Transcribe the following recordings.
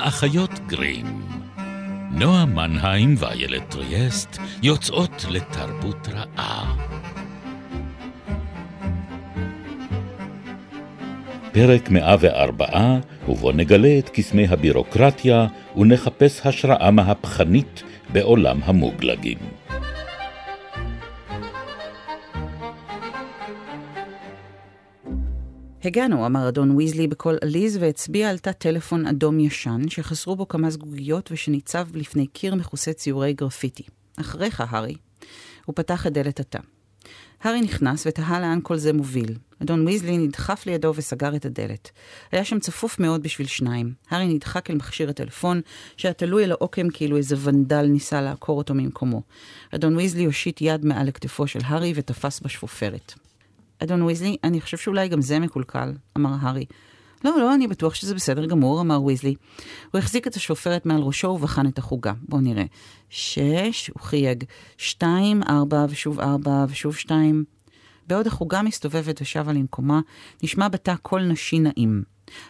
האחיות גרים. נועה מנהיים ואיילת טריאסט יוצאות לתרבות רעה. פרק 104, ובו נגלה את קסמי הבירוקרטיה ונחפש השראה מהפכנית בעולם המוגלגים. הגענו, אמר אדון ויזלי בקול עליז, והצביע על תא טלפון אדום ישן, שחסרו בו כמה זגוגיות ושניצב לפני קיר מכוסה ציורי גרפיטי. אחריך, הארי. הוא פתח את דלת התא. הארי נכנס ותהה לאן כל זה מוביל. אדון ויזלי נדחף לידו וסגר את הדלת. היה שם צפוף מאוד בשביל שניים. הארי נדחק אל מכשיר הטלפון, שהיה תלוי על העוקם כאילו איזה ונדל ניסה לעקור אותו ממקומו. אדון ויזלי הושיט יד מעל לכתפו של הארי ותפס בשפופרת. אדון ויזלי, אני חושב שאולי גם זה מקולקל, אמר הארי. לא, לא, אני בטוח שזה בסדר גמור, אמר ויזלי. הוא החזיק את השפופרת מעל ראשו ובחן את החוגה. בואו נראה. שש, הוא חייג. שתיים, ארבע, ושוב ארבע, ושוב שתיים. בעוד החוגה מסתובבת ושבה למקומה, נשמע בתא קול נשי נעים.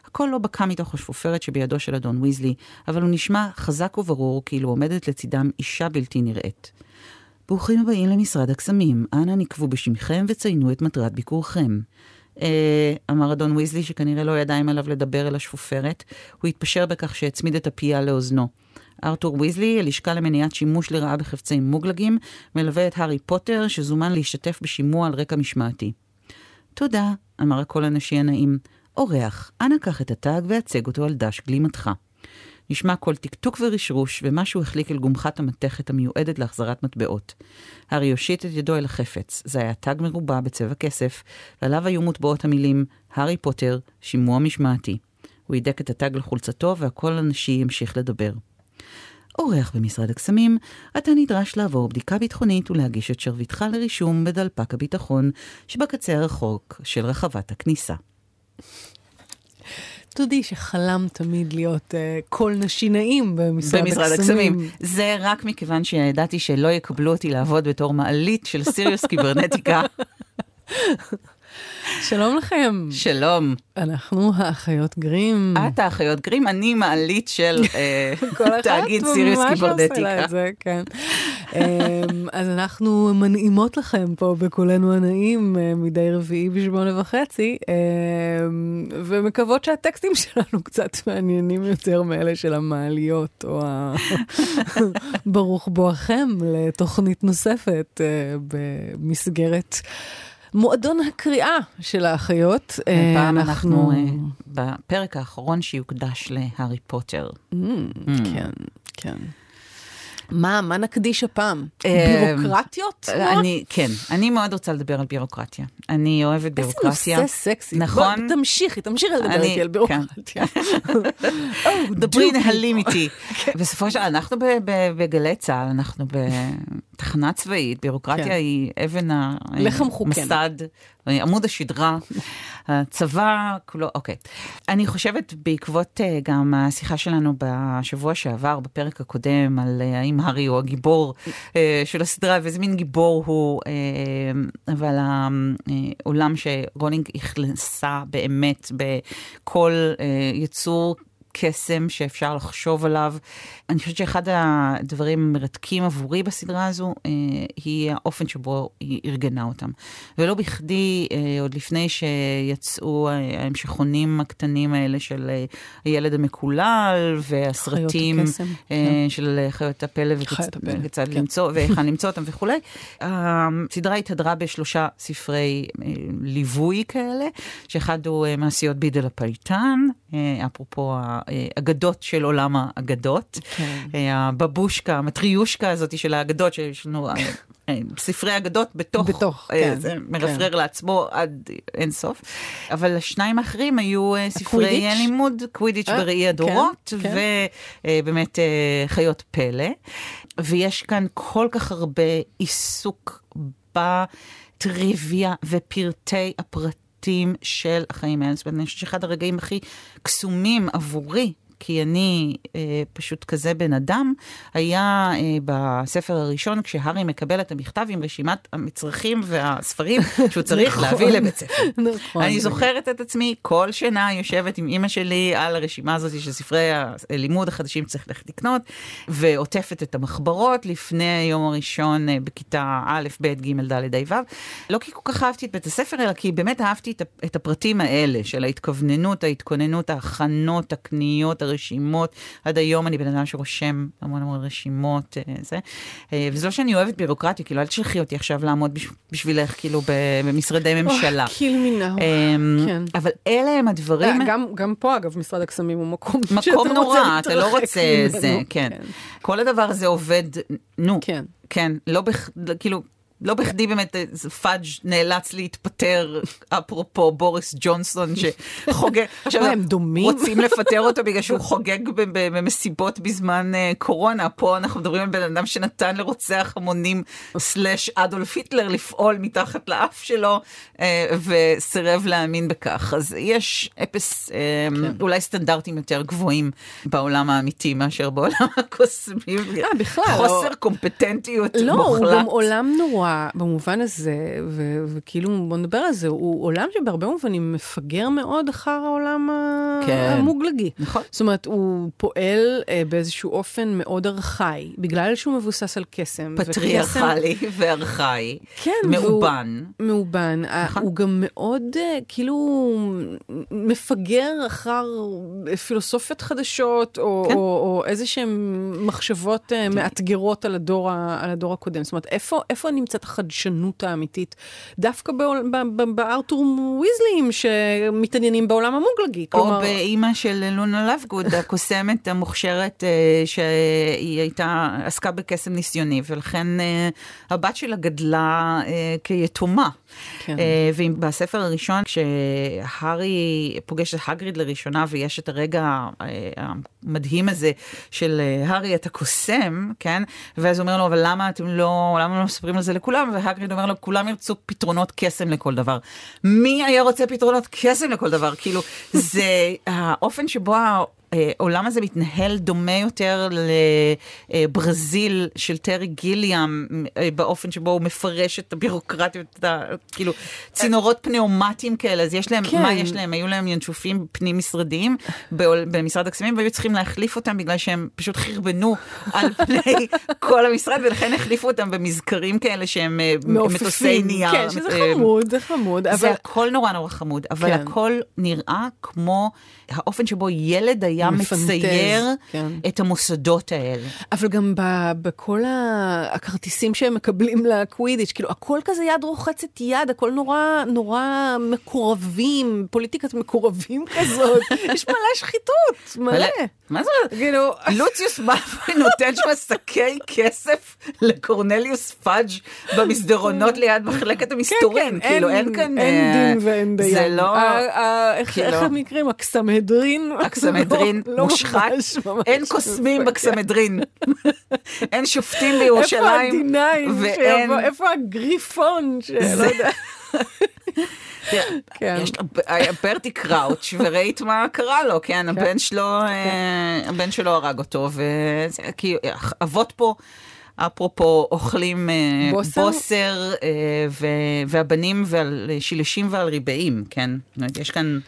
הקול לא בקע מתוך השפופרת שבידו של אדון ויזלי, אבל הוא נשמע חזק וברור כאילו עומדת לצידם אישה בלתי נראית. ברוכים הבאים למשרד הקסמים, אנא נקבו בשמכם וציינו את מטרת ביקורכם. אה, אמר אדון ויזלי, שכנראה לא ידע עם עליו לדבר אל השפופרת, הוא התפשר בכך שהצמיד את הפייה לאוזנו. ארתור ויזלי, הלשכה למניעת שימוש לרעה בחפצי מוגלגים, מלווה את הארי פוטר, שזומן להשתתף בשימוע על רקע משמעתי. תודה, אמר הקול הנשי הנעים. אורח, אנא קח את הטאג והצג אותו על דש גלימתך. נשמע קול טקטוק ורשרוש, ומשהו החליק אל גומחת המתכת המיועדת להחזרת מטבעות. הארי הושיט את ידו אל החפץ. זה היה תג מרובע בצבע כסף, ועליו היו מוטבעות המילים הארי פוטר, שימוע משמעתי. הוא הידק את התג לחולצתו, והקול הנשי המשיך לדבר. אורח במשרד הקסמים, אתה נדרש לעבור בדיקה ביטחונית ולהגיש את שרביטך לרישום בדלפק הביטחון שבקצה הרחוק של רחבת הכניסה. תודי שחלם תמיד להיות uh, קול נשי נעים במשרד, במשרד הקסמים. הקסמים. זה רק מכיוון שידעתי שלא יקבלו אותי לעבוד בתור מעלית של סיריוס קיברנטיקה. שלום לכם. שלום. אנחנו האחיות גרים. את האחיות גרים, אני מעלית של אה, תאגיד כל סיריוס אחת ממש עושה לה קיברנטיקה. את זה, כן. אמ, אז אנחנו מנעימות לכם פה בקולנו הנעים אה, מדי רביעי בשמונה וחצי, אמ, ומקוות שהטקסטים שלנו קצת מעניינים יותר מאלה של המעליות, או ה... ברוך בואכם לתוכנית נוספת אה, במסגרת מועדון הקריאה של האחיות. אה, הפעם אנחנו בפרק האחרון שיוקדש להארי פוטר. Mm, כן, כן. מה, מה נקדיש הפעם? אה, בירוקרטיות? נועה? אני, כן, אני מאוד רוצה לדבר על בירוקרטיה. אני אוהבת איזה בירוקרטיה. נושא סקסי. נכון. תמשיכי, תמשיכי לדבר איתי על בירוקרטיה. Oh, דברי. נהלים איתי. כן. בסופו של דבר, אנחנו בגלי צה"ל, אנחנו בתחנה צבאית, בירוקרטיה כן. היא אבן ה- לחם חוקנו. מסד, עמוד השדרה, הצבא, כולו, אוקיי. אני חושבת בעקבות אה, גם השיחה שלנו בשבוע שעבר, בפרק הקודם, על אה, האם הארי הוא הגיבור אה, של הסדרה, ואיזה מין גיבור הוא, אבל העולם שרולינג הכנסה באמת בכל יצור קסם שאפשר לחשוב עליו. אני חושבת שאחד הדברים המרתקים עבורי בסדרה הזו אה, היא האופן שבו היא ארגנה אותם. ולא בכדי, אה, עוד לפני שיצאו אה, ההמשכונים הקטנים האלה של אה, הילד המקולל, והסרטים הקסם, אה, של חיות הפלא וכיצד כן. למצוא, והיכן למצוא אותם וכולי. הסדרה התהדרה בשלושה ספרי אה, ליווי כאלה, שאחד הוא אה, מעשיות בידל הפייטן, אה, אפרופו האגדות של עולם האגדות. כן. אה, הבבושקה, המטריושקה הזאת של האגדות, שיש לנו אה, אה, ספרי אגדות בתוך, בתוך, כן, זה כן. מרפרר לעצמו עד אין סוף. אבל השניים האחרים היו ספרי? לימוד, קווידיץ' בראי הדורות, כן, כן. ובאמת חיות פלא. ויש כאן כל כך הרבה עיסוק בטריוויה ופרטי הפרטים של החיים האלה. זאת אומרת, אני חושבת שאחד הרגעים הכי קסומים עבורי, כי אני אה, פשוט כזה בן אדם, היה אה, בספר הראשון, כשהארי מקבל את המכתב עם רשימת המצרכים והספרים שהוא צריך נכון. להביא לבית ספר. נכון. אני זוכרת את עצמי כל שנה יושבת עם אימא שלי על הרשימה הזאת של ספרי הלימוד החדשים שצריך ללכת לקנות, ועוטפת את המחברות לפני היום הראשון אה, בכיתה א', ב', ג', ד', ה', ו'. לא כי כל כך אהבתי את בית הספר, אלא כי באמת אהבתי את, הפרטים האלה של ההתכווננות, ההתכוננות, ההכנות, הקניות, הרשימות. עד היום אני בן אדם שרושם המון המון רשימות, אה, זה. אה, וזה לא שאני אוהבת בירוקרטיה, כאילו, אל תשלחי אותי עכשיו לעמוד בש- בשבילך, כאילו, במשרדי ממשלה. קיל מינה. אמ, כן. אבל אלה הם הדברים... גם, גם פה, אגב, משרד הקסמים הוא מקום מקום שאתה רוצה נורא, אתה לא רוצה. זה, כן. כל הדבר הזה עובד, נו, כן. כן, לא בכ... כאילו... לא בכדי באמת אה, פאג' נאלץ להתפטר, אפרופו בוריס ג'ונסון שחוגג, עכשיו הם דומים. רוצים לפטר אותו בגלל שהוא חוגג במסיבות בזמן אה, קורונה, פה אנחנו מדברים על בן אדם שנתן לרוצח המונים סלאש אדולף היטלר לפעול מתחת לאף שלו אה, וסירב להאמין בכך, אז יש אפס, כן. אולי סטנדרטים יותר גבוהים בעולם האמיתי מאשר בעולם הקוסמי, בכלל, חוסר לא- קומפטנטיות לא, מוחלט. הוא גם עולם נורא במובן הזה, ו- וכאילו, בוא נדבר על זה, הוא עולם שבהרבה מובנים מפגר מאוד אחר העולם כן. המוגלגי. נכון. זאת אומרת, הוא פועל אה, באיזשהו אופן מאוד ארכאי, בגלל שהוא מבוסס על קסם. וקסם- פטריארכלי וארכאי, כן, מאובן. והוא מאובן. נכון. הוא גם מאוד אה, כאילו מפגר אחר פילוסופיות חדשות, או, כן. או, או איזה שהן מחשבות אה, מאתגרות על הדור, ה- על הדור הקודם. זאת אומרת, איפה, איפה נמצאת החדשנות האמיתית? דווקא בארתור ויזלים שמתעניינים בעולם המוגלגי. או כלומר, באימא של לונה לבגוד, הקוסמת המוכשרת, אה, שהיא הייתה, עסקה בקסם ניסיוני, ולכן אה, הבת שלה גדלה אה, כיתומה. כן. אה, ובספר הראשון, כשהארי פוגש את הגריד לראשונה, ויש את הרגע אה, המדהים הזה של אה, הארי, אתה קוסם, כן? ואז הוא אומר לו, אבל למה אתם לא, למה לא מספרים על זה לכולם? והגריד אומר לו, כולם ירצו פתרונות קסם לכל דבר. מי היה רוצה פתרונות קסם לכל דבר? כאילו, זה האופן שבו... העולם הזה מתנהל דומה יותר לברזיל של טרי גיליאם, אה, באופן שבו הוא מפרש את הבירוקרטיות, את ה- כאילו צינורות פנאומטיים כאלה, אז יש להם, כן. מה יש להם? היו להם ינשופים פנים-משרדיים בעול- במשרד הקסמים, והיו צריכים להחליף אותם בגלל שהם פשוט חרבנו על פני כל המשרד, ולכן החליפו אותם במזכרים כאלה שהם אה. מטוסי נייר. כן, שזה אה, חמוד, זה חמוד. זה אבל הכל נורא נורא חמוד, אבל כן. הכל נראה כמו האופן שבו ילד היה מפנטז, מצייר כן. את המוסדות האלה. אבל גם ב, בכל הכרטיסים שהם מקבלים לקווידיץ', כאילו הכל כזה יד רוחצת יד, הכל נורא נורא מקורבים, פוליטיקת מקורבים כזאת, יש מלא שחיתות, מלא. מה זה? כאילו, לוציוס מאפוי נותן שם שקי כסף לקורנליוס פאג' במסדרונות ליד מחלקת המסתורין, כאילו אין כאן... כן, אין אה, דין ואין דיין. זה לא... ה- איך כאילו- איך הם אקסמדרין לא- מושחת, ממש, ממש אין קוסמים. בקסמדרין, אין שופטים איפה בירושלים, ה-D9 ואין... שיבוא, איפה הגריפון שלא יודע. כן. היה ברטי קראוץ', וראית מה קרה לו, כן, הבן שלו, אה, הבן שלו הרג אותו, וזה, כי אבות פה, אפרופו, אוכלים אה, בוסר? אה, והבנים ועל שילשים ועל ריבעים, כן, יש כאן...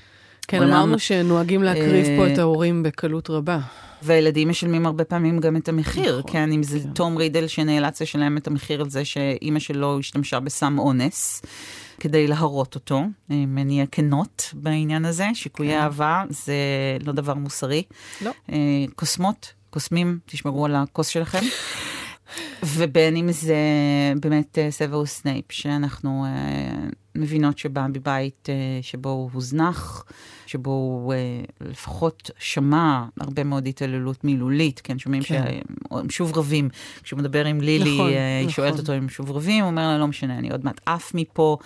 כן, עולם- אמרנו שנוהגים להקריב פה אה, את ההורים בקלות רבה. והילדים משלמים הרבה פעמים גם את המחיר, נכון, כן, אם זה כן. תום רידל שנאלץ לשלם את המחיר על זה שאימא שלו השתמשה בסם אונס. כדי להרות אותו, אם נהיה כנות בעניין הזה, שיקויי אהבה זה לא דבר מוסרי. לא. אה, קוסמות, קוסמים, תשמרו על הכוס שלכם. ובין אם זה באמת אה, סוורוס סנייפ, שאנחנו אה, מבינות שבא מבית אה, שבו הוא הוזנח, שבו הוא אה, לפחות שמע הרבה מאוד התעללות מילולית, כן, שומעים כן. שהם שוב רבים. כשהוא מדבר עם לילי, נכון, אה, היא נכון. שואלת אותו אם הם שוב רבים, הוא אומר לה, לא משנה, אני עוד מעט עף מפה.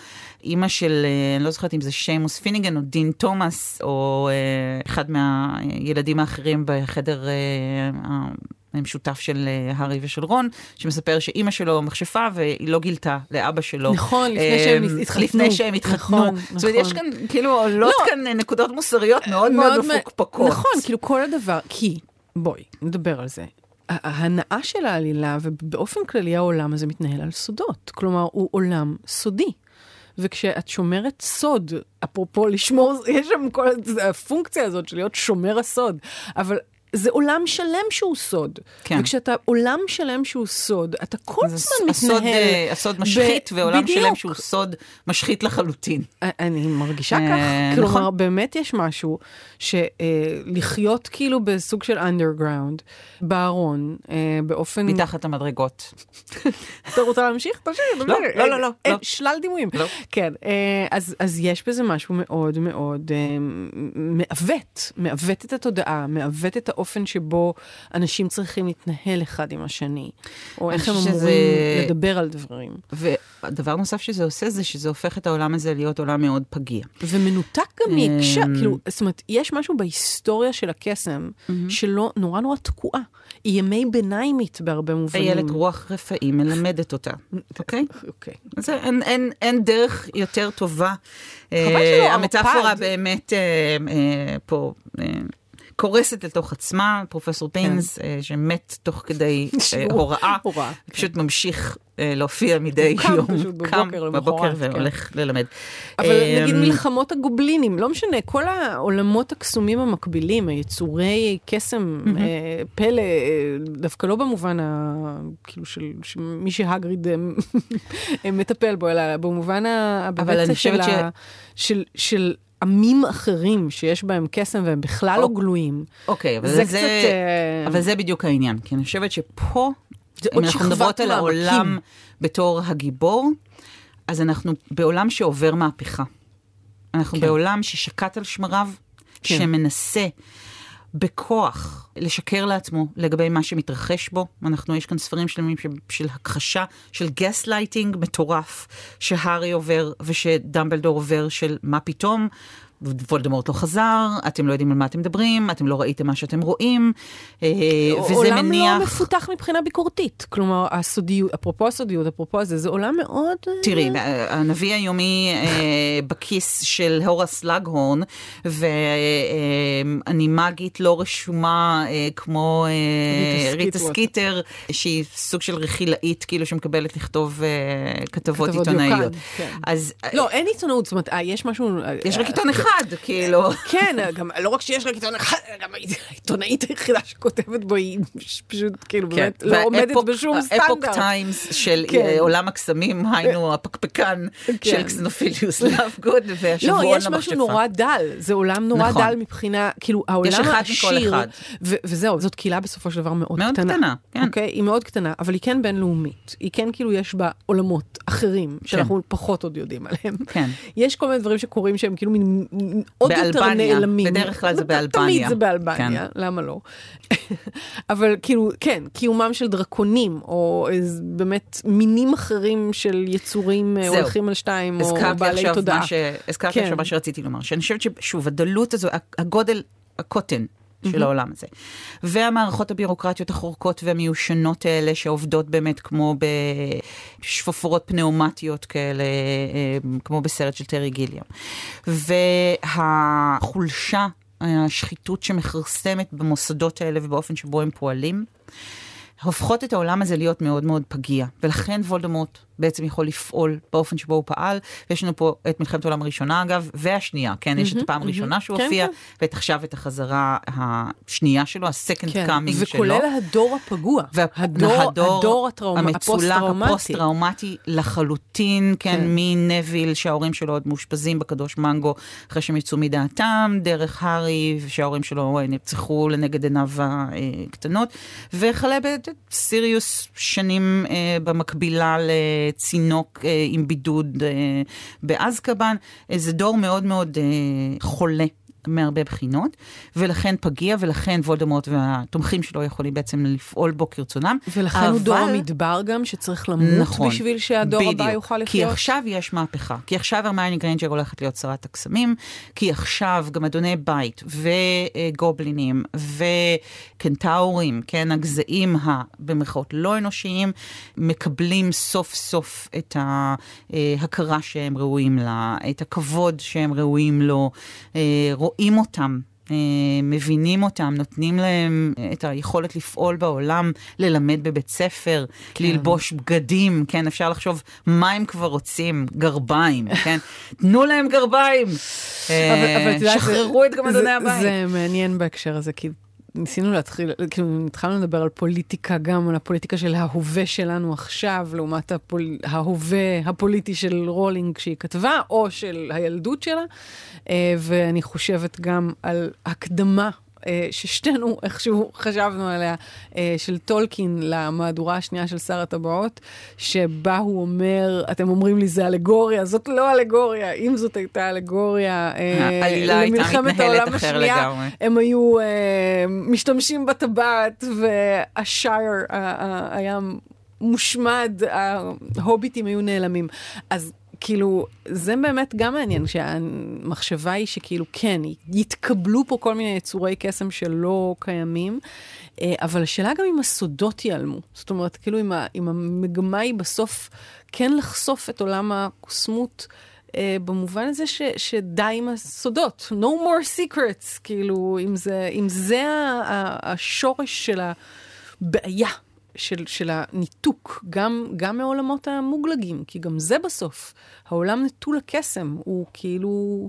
אימא של, אני לא זוכרת אם זה שיימוס פיניגן או דין תומאס, או אחד מהילדים האחרים בחדר משותף של אה, הארי ושל רון, שמספר שאימא שלו מכשפה והיא לא גילתה לאבא שלו. נכון, לפני שהם אה, התחתנו. לפני שהם התחתנו. נכון, זאת אומרת, יש נכון. כאן, כאילו, עולות לא. כאן אה, נקודות מוסריות מאוד מאוד מפוקפקות. נכון, כאילו כל הדבר, כי, בואי, נדבר על זה. ההנאה של העלילה, ובאופן כללי העולם הזה מתנהל על סודות. כלומר, הוא עולם סודי. וכשאת שומרת סוד, אפרופו לשמור, יש שם כל הפונקציה הזאת של להיות שומר הסוד, אבל זה עולם שלם שהוא סוד. כן. וכשאתה עולם שלם שהוא סוד, אתה כל הזמן הסוד, מתנהל. אה, הסוד משחית, ב- ועולם בדיוק. שלם שהוא סוד משחית לחלוטין. אני מרגישה אה, כך, כלומר, נכון. באמת יש משהו שלחיות כאילו בסוג של underground, בארון, אה, באופן... מתחת למדרגות. אתה רוצה להמשיך? תמשיך, תמשיך. לא, לא, לא, אין לא. שלל דימויים. לא. כן, אה, אז אז יש בזה משהו מאוד מאוד אה, מעוות, מעוות את התודעה, מעוות את האופן שבו אנשים צריכים להתנהל אחד עם השני, או איך הם חושבת אמורים שזה- לדבר על דברים. ודבר נוסף שזה עושה זה שזה הופך את העולם הזה להיות עולם מאוד פגיע. ומנותק גם מהקשר, אמ, כאילו, זאת אומרת, יש משהו בהיסטוריה של הקסם שלא, נורא נורא תקועה. היא ימי ביניימית בהרבה מובנים. איילת רוח רפאי מלמדת אותה, אוקיי? אוקיי. אז אין, אין, אין דרך יותר טובה. חבל אה, שלא המטאפורה ערפד. באמת אה, אה, פה אה, קורסת לתוך עצמה, פרופסור פיינס, אה, שמת תוך כדי אה, הוראה, הוראה, פשוט ממשיך אה, להופיע מדי הוא יום. פשוט בבוקר קם למחרת, בבוקר כן. והולך ללמד. אבל נגיד מלחמות הגובלינים, לא משנה, כל העולמות הקסומים המקבילים, היצורי קסם, פלא, דווקא לא במובן ה... כאילו של מי שהגריד מטפל בו, אלא במובן ה... אבל אני חושבת ה- של... עמים אחרים שיש בהם קסם והם בכלל לא אוקיי. גלויים. אוקיי, אבל זה זה, קצת, אה, אבל זה בדיוק העניין, כי אני חושבת שפה, זה אם אנחנו מדברות על. העולם בתור הגיבור, אז אנחנו בעולם שעובר מהפכה. אנחנו כן. בעולם ששקט על שמריו, כן. שמנסה בכוח לשקר לעצמו לגבי מה שמתרחש בו. אנחנו, יש כאן ספרים שלמים של, של הכחשה, של גס לייטינג מטורף, שהארי עובר ושדמבלדור עובר של מה פתאום. וולדמורט לא חזר, אתם לא יודעים על מה אתם מדברים, אתם לא ראיתם מה שאתם רואים, אה, וזה עולם מניח... לא מפותח מבחינה ביקורתית. כלומר, הסודיות, אפרופו הסודיות, אפרופו זה, זה עולם מאוד... אה, תראי, הנביא היומי אה, בכיס של הוראס סלאגהורן, ואנימאגית לא רשומה אה, כמו אה, ריטה סקיטר. שהיא סוג של רכילאית, כאילו שמקבלת לכתוב אה, כתבות עיתונאיות. כן. אז אה, לא, אין עיתונאות, זאת אומרת, אה, יש משהו... אה, יש רק אה, עיתון אחד, כאילו. כן, גם לא רק שיש רק עיתון אחד, גם העיתונאית היחידה שכותבת בו היא פשוט כאילו כן, באמת לא עומדת בשום ה Epoch סטנדרט. Times של כן. אה, עולם הקסמים, היינו הפקפקן של כן. קסנופיליוס לאבגוד, והשבועון לא, למכשפה. יש משהו נורא דל, זה עולם נורא נכון. דל מבחינה, כאילו העולם אחד העשיר, אחד. וזהו, זאת קהילה בסופו של דבר מאוד, מאוד קטנה. קטנה, כן. אוקיי? היא מאוד קטנה, אבל היא כן בינלאומית. היא כן כאילו יש בה עולמות אחרים, שאנחנו פחות עוד יודעים עליהם. כן. יש כל מיני דברים שקורים שהם כאילו מין עוד יותר נעלמים. בדרך כלל זה תמיד באלבניה. זה באלבניה, למה לא? אבל כאילו, כן, קיומם של דרקונים, או באמת מינים אחרים של יצורים אה, זהו. הולכים על שתיים, או בעלי תודעה. ש... הזכרתי כן. עכשיו מה שרציתי לומר, שאני חושבת ששוב, הדלות הזו, הגודל, הקוטן של העולם הזה, והמערכות הבירוקרטיות החורקות והמיושנות האלה, שעובדות באמת כמו בשפופרות פנאומטיות כאלה, אה, כמו בסרט של טרי גיליאם. והחולשה, השחיתות שמכרסמת במוסדות האלה ובאופן שבו הם פועלים, הופכות את העולם הזה להיות מאוד מאוד פגיע, ולכן וולדמורט בעצם יכול לפעול באופן שבו הוא פעל, ויש לנו פה את מלחמת העולם הראשונה אגב, והשנייה, כן, יש את הפעם הראשונה שהוא כן, הופיע, כן. ואת עכשיו את החזרה השנייה שלו, ה-second כן, coming שלו. וכולל הדור הפגוע, הדור, הדור הטראומ... המצולק, הפוסט-טראומטי. לחלוטין, כן, כן. מנביל, שההורים שלו עוד מאושפזים בקדוש מנגו אחרי שהם יצאו מדעתם, דרך הארי, שההורים שלו אה, נרצחו לנגד עיניו הקטנות, וכלה בסיריוס שנים אה, במקבילה לצינוק אה, עם בידוד אה, באזקבאן. אה, זה דור מאוד מאוד אה, חולה. מהרבה בחינות, ולכן פגיע, ולכן וולדמורט והתומכים שלו יכולים בעצם לפעול בו כרצונם. ולכן אבל... הוא דור המדבר גם, שצריך למות נכון, בשביל שהדור בדיוק, הבא יוכל לחיות. כי עכשיו יש מהפכה. כי עכשיו הרמייני גריינג'ר הולכת להיות שרת הקסמים, כי עכשיו גם גמדוני בית, וגובלינים, וקנטאורים, כן, הגזעים במרכאות לא אנושיים, מקבלים סוף סוף את ההכרה שהם ראויים לה, את הכבוד שהם ראויים לו, אה, רואים אותם. אה, מבינים אותם, נותנים להם את היכולת לפעול בעולם, ללמד בבית ספר, כן. ללבוש בגדים, כן, אפשר לחשוב מה הם כבר רוצים, גרביים, כן? תנו להם גרביים. אבל, אבל אה, שחררו את גמדוני הבית. זה מעניין בהקשר הזה, כי ניסינו להתחיל, כאילו, התחלנו לדבר על פוליטיקה, גם על הפוליטיקה של ההווה שלנו עכשיו, לעומת הפול, ההווה הפוליטי של רולינג שהיא כתבה, או של הילדות שלה. אה, ואני חושבת גם על הקדמה ששתינו איכשהו חשבנו עליה, אה, של טולקין למהדורה השנייה של שר הטבעות, שבה הוא אומר, אתם אומרים לי זה אלגוריה, זאת לא אלגוריה, אם זאת הייתה אלגוריה אה, למלחמת העולם השנייה, הם היו משתמשים בטבעת והשייר היה מושמד, ההוביטים היו נעלמים. אז כאילו, זה באמת גם מעניין, שהמחשבה היא שכאילו, כן, יתקבלו פה כל מיני יצורי קסם שלא קיימים, אה, אבל השאלה גם אם הסודות ייעלמו. זאת אומרת, כאילו, אם, אם המגמה היא בסוף כן לחשוף את עולם הקוסמות, אה, במובן הזה ש, שדי עם הסודות, no more secrets, כאילו, אם זה, אם זה השורש של הבעיה. של, של הניתוק, גם, גם מעולמות המוגלגים, כי גם זה בסוף, העולם נטול הקסם, הוא כאילו...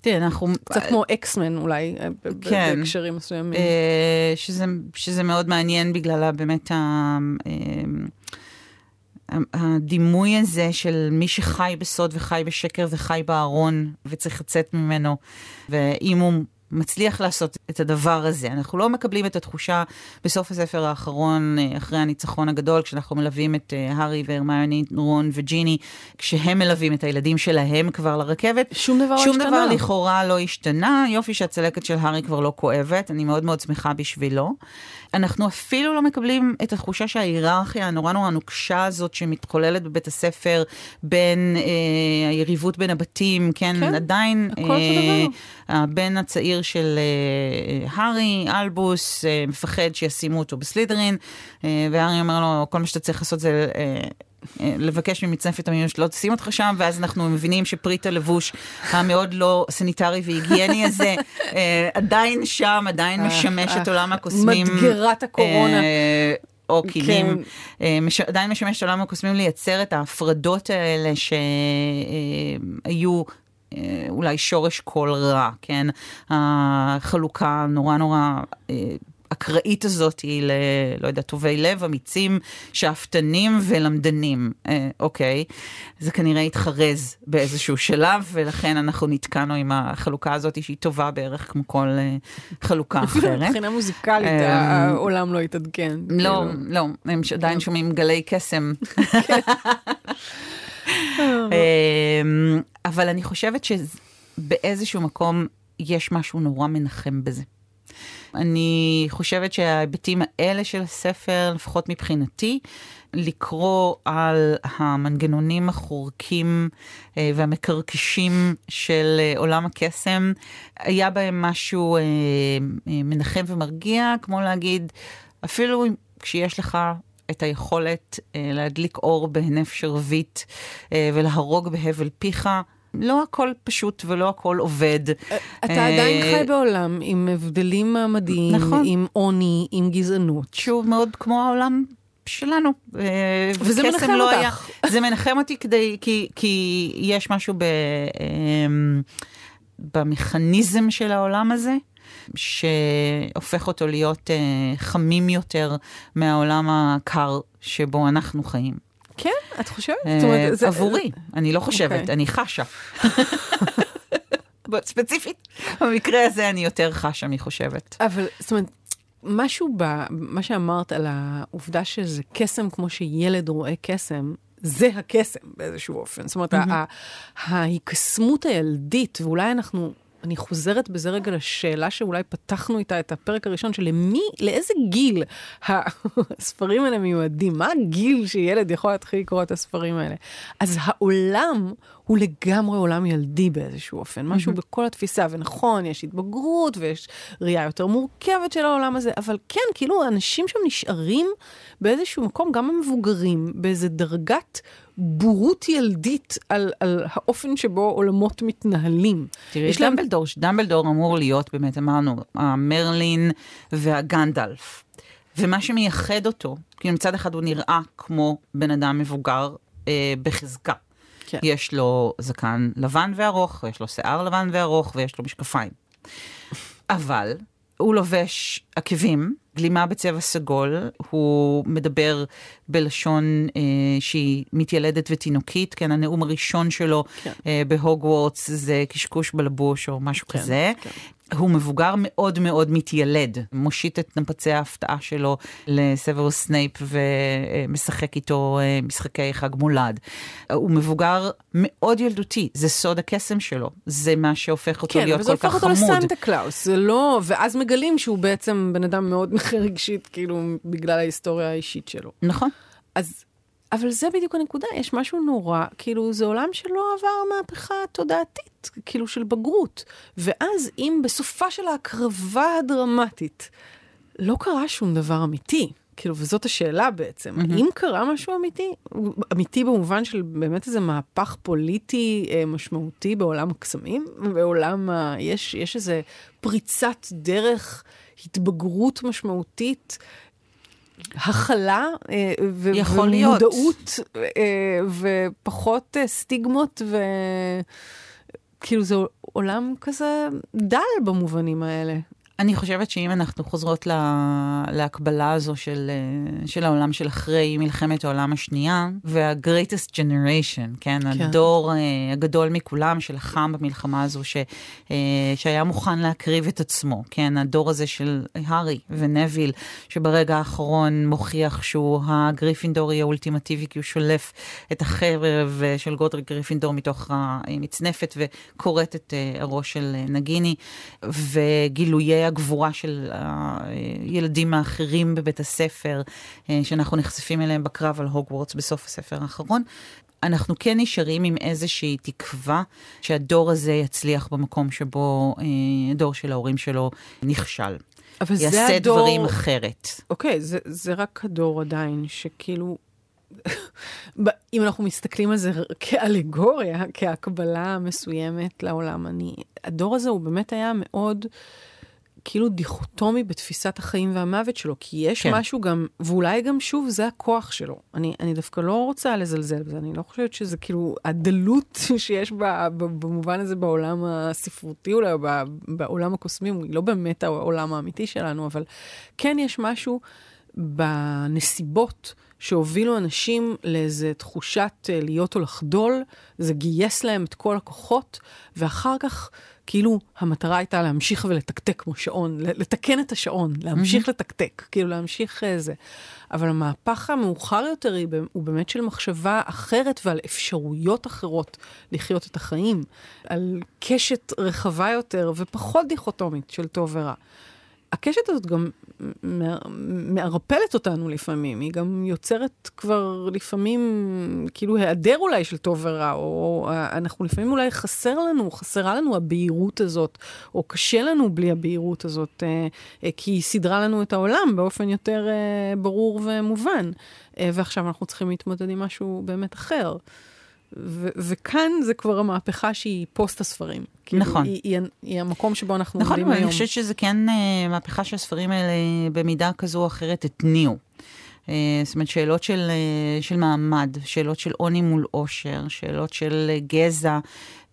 תראה, אנחנו... קצת כמו אקסמן אולי, אה, כן, בהקשרים מסוימים. אה, שזה, שזה מאוד מעניין בגלל באמת ה... אה, הדימוי הזה של מי שחי בסוד וחי בשקר וחי בארון וצריך לצאת ממנו, ואם הוא מצליח לעשות את הדבר הזה. אנחנו לא מקבלים את התחושה בסוף הספר האחרון, אה, אחרי הניצחון הגדול, כשאנחנו מלווים את אה, הארי והרמיוני, רון וג'יני, כשהם מלווים את הילדים שלהם כבר לרכבת. שום דבר לא השתנה. שום דבר לכאורה לא השתנה. יופי שהצלקת של הארי כבר לא כואבת, אני מאוד מאוד שמחה בשבילו. אנחנו אפילו לא מקבלים את התחושה שההיררכיה הנורא נורא נוקשה הזאת שמתחוללת בבית הספר בין אה, היריבות בין הבתים, כן, כן עדיין אה, הבן הצעיר של אה, הארי, אלבוס, אה, מפחד שישימו אותו בסלית'רין, אה, והארי אומר לו, כל מה שאתה צריך לעשות זה... אה, לבקש ממצנפת המיון שלא תשים אותך שם, ואז אנחנו מבינים שפריט הלבוש המאוד לא סניטרי והיגייני הזה, אה, עדיין שם, עדיין אה, משמש את עולם הקוסמים. מדגרת הקורונה. או כלים, כן. מש, עדיין משמש את עולם הקוסמים לייצר את ההפרדות האלה שהיו אולי שורש כל רע, כן? החלוקה נורא נורא האקראית הזאת היא ל... לא יודע, טובי לב, אמיצים, שאפתנים ולמדנים. אה, אוקיי, זה כנראה התחרז באיזשהו שלב, ולכן אנחנו נתקענו עם החלוקה הזאת שהיא טובה בערך כמו כל אה, חלוקה אחרת. מבחינה מוזיקלית אה, העולם לא התעדכן. לא, כאילו. לא, הם עדיין כן. שומעים גלי קסם. כן. אמ, אבל אני חושבת שבאיזשהו מקום יש משהו נורא מנחם בזה. אני חושבת שההיבטים האלה של הספר, לפחות מבחינתי, לקרוא על המנגנונים החורקים אה, והמקרקשים של אה, עולם הקסם, היה בהם משהו אה, מנחם ומרגיע, כמו להגיד, אפילו כשיש לך את היכולת להדליק אור בהינף שרביט ולהרוג בהבל פיך, לא הכל פשוט ולא הכל עובד. אתה עדיין אה, חי בעולם עם הבדלים מעמדיים, נכון. עם עוני, עם גזענות. שהוא מאוד כמו העולם שלנו. אה, וזה מנחם לא אותך. היה, זה מנחם אותי כדי, כי, כי יש משהו ב, אמ, במכניזם של העולם הזה. שהופך אותו להיות uh, חמים יותר מהעולם הקר שבו אנחנו חיים. את חושבת? אה, עבורי, אני לא חושבת, אוקיי. אני חשה. ספציפית, במקרה הזה אני יותר חשה מחושבת. אבל, זאת אומרת, משהו במה שאמרת על העובדה שזה קסם כמו שילד רואה קסם, זה הקסם באיזשהו אופן. זאת אומרת, ההיקסמות הילדית, ואולי אנחנו אני חוזרת בזה רגע לשאלה שאולי פתחנו איתה את הפרק הראשון, של למי, לאיזה גיל הספרים האלה מיועדים? מה הגיל שילד יכול להתחיל לקרוא את הספרים האלה? אז העולם הוא לגמרי עולם ילדי באיזשהו אופן, משהו mm-hmm. בכל התפיסה, ונכון, יש התבגרות ויש ראייה יותר מורכבת של העולם הזה, אבל כן, כאילו, אנשים שם נשארים באיזשהו מקום, גם המבוגרים, באיזה דרגת בורות ילדית על, על האופן שבו עולמות מתנהלים. תראי, יש דמבלדור, להם... דמבלדור אמור להיות, באמת אמרנו, המרלין והגנדלף. ומה שמייחד אותו, כי מצד אחד הוא נראה כמו בן אדם מבוגר אה, בחזקה. כן. יש לו זקן לבן וארוך, ויש לו שיער לבן וארוך, ויש לו משקפיים. אבל הוא לובש עקבים, גלימה בצבע סגול, הוא מדבר בלשון אה, שהיא מתיילדת ותינוקית, כן, הנאום הראשון שלו כן. אה, בהוגוורטס זה קשקוש בלבוש או משהו כן, כזה. כן. הוא מבוגר מאוד מאוד מתיילד, מושיט את נפצי ההפתעה שלו לסוורוס סנייפ ומשחק איתו אה, משחקי חג מולד. הוא מבוגר מאוד ילדותי, זה סוד הקסם שלו, זה מה שהופך אותו כן, להיות כל כך חמוד. כן, וזה הופך אותו לסנטה קלאוס, זה לא, ואז מגלים שהוא בעצם בן אדם מאוד רגשית, כאילו, בגלל ההיסטוריה האישית שלו. נכון. אז אבל זה בדיוק הנקודה, יש משהו נורא, כאילו זה עולם שלא עבר מהפכה תודעתית, כאילו של בגרות. ואז אם בסופה של ההקרבה הדרמטית לא קרה שום דבר אמיתי, כאילו, וזאת השאלה בעצם, mm-hmm. אם קרה משהו אמיתי, אמיתי במובן של באמת איזה מהפך פוליטי אה, משמעותי בעולם הקסמים, בעולם ה... יש, יש איזה פריצת דרך, התבגרות משמעותית. הכלה אה, ומודעות אה, ופחות אה, סטיגמות וכאילו זה עולם כזה דל במובנים האלה. אני חושבת שאם אנחנו חוזרות לה, להקבלה הזו של, אה, של העולם של אחרי מלחמת העולם השנייה, וה-greatest generation, כן, כן. הדור uh, הגדול מכולם שלחם במלחמה הזו, ש, uh, שהיה מוכן להקריב את עצמו, כן, הדור הזה של הארי ונביל, שברגע האחרון מוכיח שהוא הגריפינדורי האולטימטיבי, כי הוא שולף את החרב של גודריק גריפינדור מתוך המצנפת וכורת את הראש של נגיני, וגילויי הגבורה של הילדים האחרים בבית הספר, אה, שאנחנו נחשפים אליהם בקרב על הוגוורטס בסוף הספר האחרון. אנחנו כן נשארים עם איזושהי תקווה שהדור הזה יצליח במקום שבו אה, הדור של ההורים שלו נכשל. אבל זה הדור... יעשה דברים אחרת. אוקיי, זה, זה רק הדור עדיין, שכאילו... אם אנחנו מסתכלים על זה כאלגוריה, כהקבלה מסוימת לעולם, אני, הדור הזה הוא באמת היה מאוד כאילו דיכוטומי בתפיסת החיים והמוות שלו, כי יש כן. משהו גם, ואולי גם שוב, זה הכוח שלו. אני, אני דווקא לא רוצה לזלזל בזה, אני לא חושבת שזה כאילו הדלות שיש בה, במובן הזה בעולם הספרותי, אולי בעולם הקוסמי, היא לא באמת העולם האמיתי שלנו, אבל כן יש משהו בנסיבות. שהובילו אנשים לאיזה תחושת אה, להיות או לחדול, זה גייס להם את כל הכוחות, ואחר כך כאילו המטרה הייתה להמשיך ולתקתק כמו שעון, לתקן את השעון, להמשיך mm-hmm. לתקתק, כאילו להמשיך uh, זה. אבל המהפך המאוחר יותר הוא באמת של מחשבה אחרת ועל אפשרויות אחרות לחיות את החיים, על קשת רחבה יותר ופחות דיכוטומית של טוב ורע. הקשת הזאת גם מערפלת אותנו לפעמים, היא גם יוצרת כבר לפעמים, כאילו היעדר אולי של טוב ורע, או אנחנו לפעמים אולי חסר לנו, חסרה לנו הבהירות הזאת, או קשה לנו בלי הבהירות הזאת, אה, אה, כי היא סידרה לנו את העולם באופן יותר אה, ברור ומובן, ועכשיו אנחנו צריכים להתמודד עם משהו באמת אחר. ו- וכאן זה כבר המהפכה שהיא פוסט הספרים. כאילו נכון. היא, היא, היא המקום שבו אנחנו נכון, עומדים היום. נכון, אבל אני חושבת שזה כן uh, מהפכה שהספרים האלה במידה כזו או אחרת התניעו. Uh, זאת אומרת, שאלות של, uh, של מעמד, שאלות של עוני מול עושר, שאלות של uh, גזע,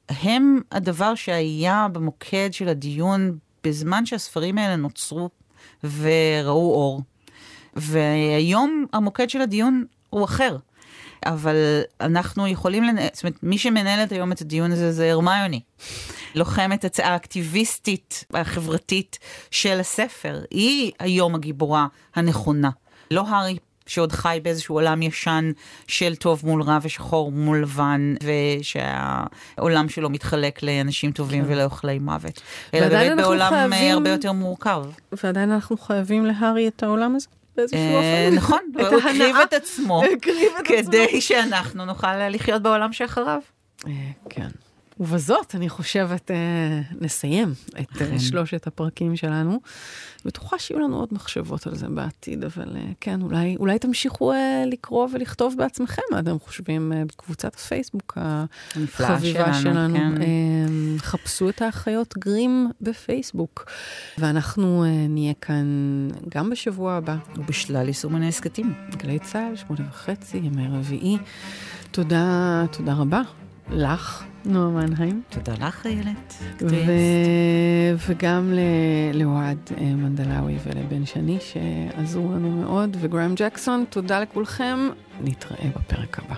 הם הדבר שהיה במוקד של הדיון בזמן שהספרים האלה נוצרו וראו אור. והיום המוקד של הדיון הוא אחר. אבל אנחנו יכולים לנהל, זאת אומרת, מי שמנהלת היום את הדיון הזה זה הרמיוני. לוחמת האקטיביסטית החברתית של הספר. היא היום הגיבורה הנכונה. לא הארי שעוד חי באיזשהו עולם ישן של טוב מול רע ושחור מול לבן, ושהעולם שלו מתחלק לאנשים טובים כן. ולאוכלי מוות. אלא באמת בעולם חייבים... הרבה יותר מורכב. ועדיין אנחנו חייבים להארי את העולם הזה? באיזשהו אה, אופן. נכון, הוא הקריב את עצמו, כדי שאנחנו נוכל לחיות בעולם שאחריו. אה, כן. ובזאת, אני חושבת, אה, נסיים את אה, שלושת הפרקים שלנו. בטוחה שיהיו לנו עוד מחשבות על זה בעתיד, אבל אה, כן, אולי, אולי תמשיכו אה, לקרוא ולכתוב בעצמכם מה אתם חושבים אה, בקבוצת הפייסבוק החביבה שלנו. שלנו. כן. אה, חפשו את האחיות גרים בפייסבוק, ואנחנו אה, נהיה כאן גם בשבוע הבא. ובשלל יישומני הסכתים. גלי צה"ל, שמונה וחצי, ימי רביעי. תודה, תודה רבה. לך, נועה מנהיים. תודה לך, איילת. ו... וגם לאוהד אה, מנדלאווי ולבן שני שעזרו לנו מאוד, וגרם ג'קסון, תודה לכולכם, נתראה בפרק הבא.